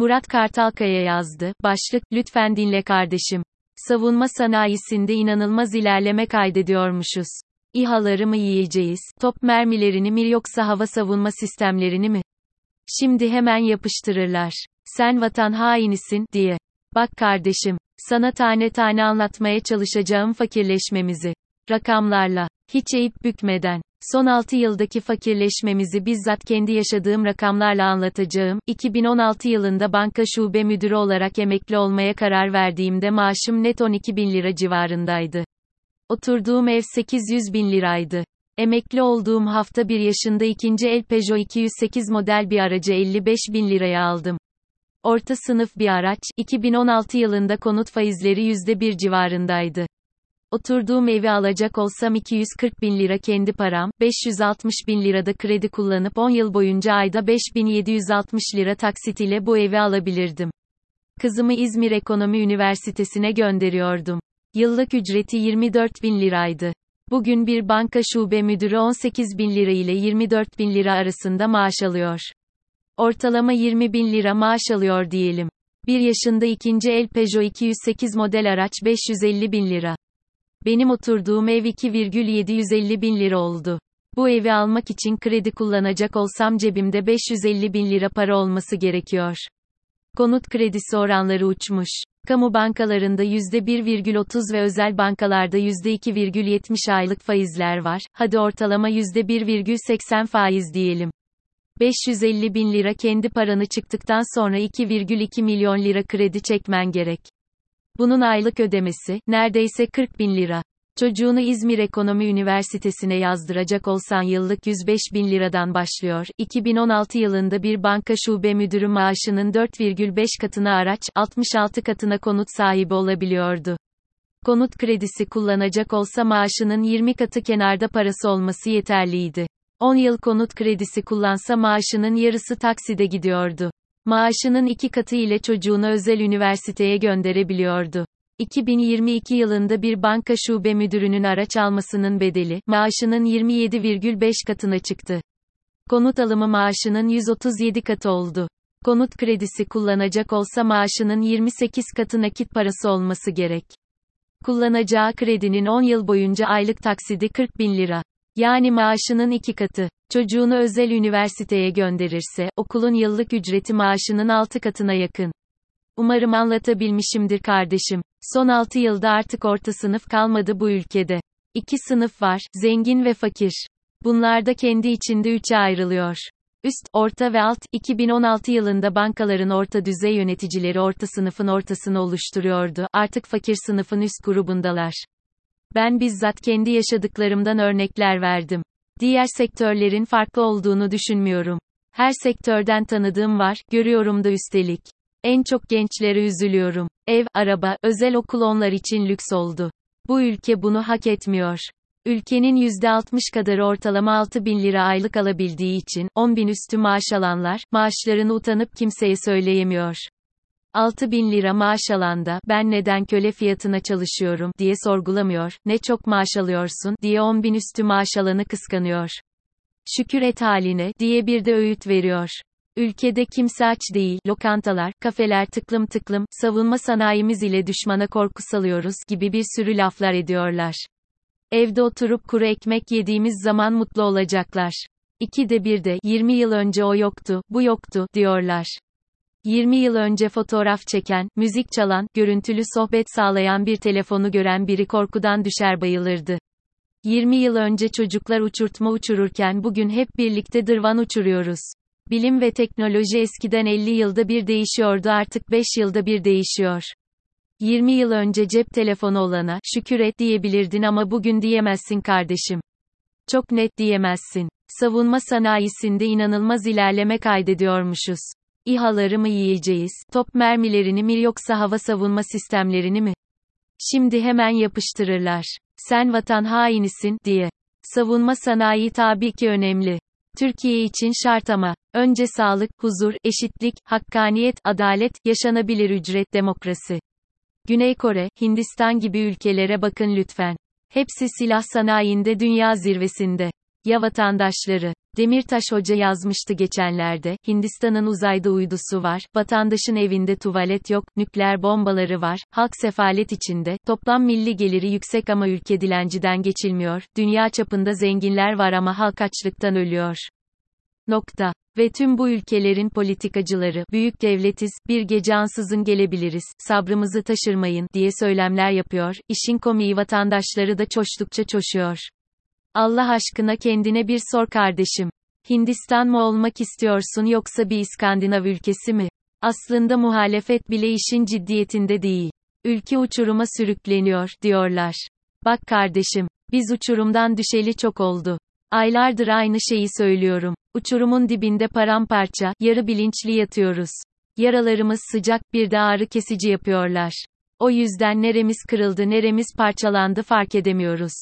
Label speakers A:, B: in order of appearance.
A: Murat Kartalkaya yazdı. Başlık, lütfen dinle kardeşim. Savunma sanayisinde inanılmaz ilerleme kaydediyormuşuz. İHA'ları mı yiyeceğiz, top mermilerini mi yoksa hava savunma sistemlerini mi? Şimdi hemen yapıştırırlar. Sen vatan hainisin, diye. Bak kardeşim, sana tane tane anlatmaya çalışacağım fakirleşmemizi. Rakamlarla, hiç eğip bükmeden. Son 6 yıldaki fakirleşmemizi bizzat kendi yaşadığım rakamlarla anlatacağım. 2016 yılında banka şube müdürü olarak emekli olmaya karar verdiğimde maaşım net 12 bin lira civarındaydı. Oturduğum ev 800 bin liraydı. Emekli olduğum hafta bir yaşında ikinci el Peugeot 208 model bir aracı 55 bin liraya aldım. Orta sınıf bir araç, 2016 yılında konut faizleri %1 civarındaydı. Oturduğum evi alacak olsam 240 bin lira kendi param, 560 bin lirada kredi kullanıp 10 yıl boyunca ayda 5760 lira taksit ile bu evi alabilirdim. Kızımı İzmir Ekonomi Üniversitesi'ne gönderiyordum. Yıllık ücreti 24 bin liraydı. Bugün bir banka şube müdürü 18 bin lira ile 24 bin lira arasında maaş alıyor. Ortalama 20 bin lira maaş alıyor diyelim. Bir yaşında ikinci el Peugeot 208 model araç 550 bin lira. Benim oturduğum ev 2,750 bin lira oldu. Bu evi almak için kredi kullanacak olsam cebimde 550 bin lira para olması gerekiyor. Konut kredisi oranları uçmuş. Kamu bankalarında %1,30 ve özel bankalarda %2,70 aylık faizler var. Hadi ortalama %1,80 faiz diyelim. 550 bin lira kendi paranı çıktıktan sonra 2,2 milyon lira kredi çekmen gerek. Bunun aylık ödemesi, neredeyse 40 bin lira. Çocuğunu İzmir Ekonomi Üniversitesi'ne yazdıracak olsan yıllık 105 bin liradan başlıyor. 2016 yılında bir banka şube müdürü maaşının 4,5 katına araç, 66 katına konut sahibi olabiliyordu. Konut kredisi kullanacak olsa maaşının 20 katı kenarda parası olması yeterliydi. 10 yıl konut kredisi kullansa maaşının yarısı takside gidiyordu. Maaşının iki katı ile çocuğunu özel üniversiteye gönderebiliyordu. 2022 yılında bir banka şube müdürünün araç almasının bedeli, maaşının 27,5 katına çıktı. Konut alımı maaşının 137 katı oldu. Konut kredisi kullanacak olsa maaşının 28 katı nakit parası olması gerek. Kullanacağı kredinin 10 yıl boyunca aylık taksidi 40 bin lira. Yani maaşının iki katı. Çocuğunu özel üniversiteye gönderirse, okulun yıllık ücreti maaşının 6 katına yakın. Umarım anlatabilmişimdir kardeşim. Son 6 yılda artık orta sınıf kalmadı bu ülkede. İki sınıf var, zengin ve fakir. Bunlar da kendi içinde üçe ayrılıyor. Üst, orta ve alt, 2016 yılında bankaların orta düzey yöneticileri orta sınıfın ortasını oluşturuyordu. Artık fakir sınıfın üst grubundalar. Ben bizzat kendi yaşadıklarımdan örnekler verdim. Diğer sektörlerin farklı olduğunu düşünmüyorum. Her sektörden tanıdığım var, görüyorum da üstelik. En çok gençlere üzülüyorum. Ev, araba, özel okul onlar için lüks oldu. Bu ülke bunu hak etmiyor. Ülkenin %60 kadarı ortalama 6 bin lira aylık alabildiği için, 10 bin üstü maaş alanlar, maaşlarını utanıp kimseye söyleyemiyor. 6 bin lira maaş alanda, ben neden köle fiyatına çalışıyorum, diye sorgulamıyor, ne çok maaş alıyorsun, diye 10 bin üstü maaş alanı kıskanıyor. Şükür et haline, diye bir de öğüt veriyor. Ülkede kimse aç değil, lokantalar, kafeler tıklım tıklım, savunma sanayimiz ile düşmana korku salıyoruz, gibi bir sürü laflar ediyorlar. Evde oturup kuru ekmek yediğimiz zaman mutlu olacaklar. İki de bir de, 20 yıl önce o yoktu, bu yoktu, diyorlar. 20 yıl önce fotoğraf çeken, müzik çalan, görüntülü sohbet sağlayan bir telefonu gören biri korkudan düşer bayılırdı. 20 yıl önce çocuklar uçurtma uçururken bugün hep birlikte dırvan uçuruyoruz. Bilim ve teknoloji eskiden 50 yılda bir değişiyordu artık 5 yılda bir değişiyor. 20 yıl önce cep telefonu olana, şükür et diyebilirdin ama bugün diyemezsin kardeşim. Çok net diyemezsin. Savunma sanayisinde inanılmaz ilerleme kaydediyormuşuz. İHA'ları mı yiyeceğiz, top mermilerini mi yoksa hava savunma sistemlerini mi? Şimdi hemen yapıştırırlar. Sen vatan hainisin, diye. Savunma sanayi tabii ki önemli. Türkiye için şart ama. Önce sağlık, huzur, eşitlik, hakkaniyet, adalet, yaşanabilir ücret demokrasi. Güney Kore, Hindistan gibi ülkelere bakın lütfen. Hepsi silah sanayinde dünya zirvesinde. Ya vatandaşları? Demirtaş Hoca yazmıştı geçenlerde, Hindistan'ın uzayda uydusu var, vatandaşın evinde tuvalet yok, nükleer bombaları var, halk sefalet içinde, toplam milli geliri yüksek ama ülke dilenciden geçilmiyor, dünya çapında zenginler var ama halk açlıktan ölüyor. Nokta. Ve tüm bu ülkelerin politikacıları, büyük devletiz, bir gece ansızın gelebiliriz, sabrımızı taşırmayın, diye söylemler yapıyor, işin komiği vatandaşları da çoştukça çoşuyor. Allah aşkına kendine bir sor kardeşim. Hindistan mı olmak istiyorsun yoksa bir İskandinav ülkesi mi? Aslında muhalefet bile işin ciddiyetinde değil. Ülke uçuruma sürükleniyor, diyorlar. Bak kardeşim, biz uçurumdan düşeli çok oldu. Aylardır aynı şeyi söylüyorum. Uçurumun dibinde paramparça, yarı bilinçli yatıyoruz. Yaralarımız sıcak, bir de ağrı kesici yapıyorlar. O yüzden neremiz kırıldı neremiz parçalandı fark edemiyoruz.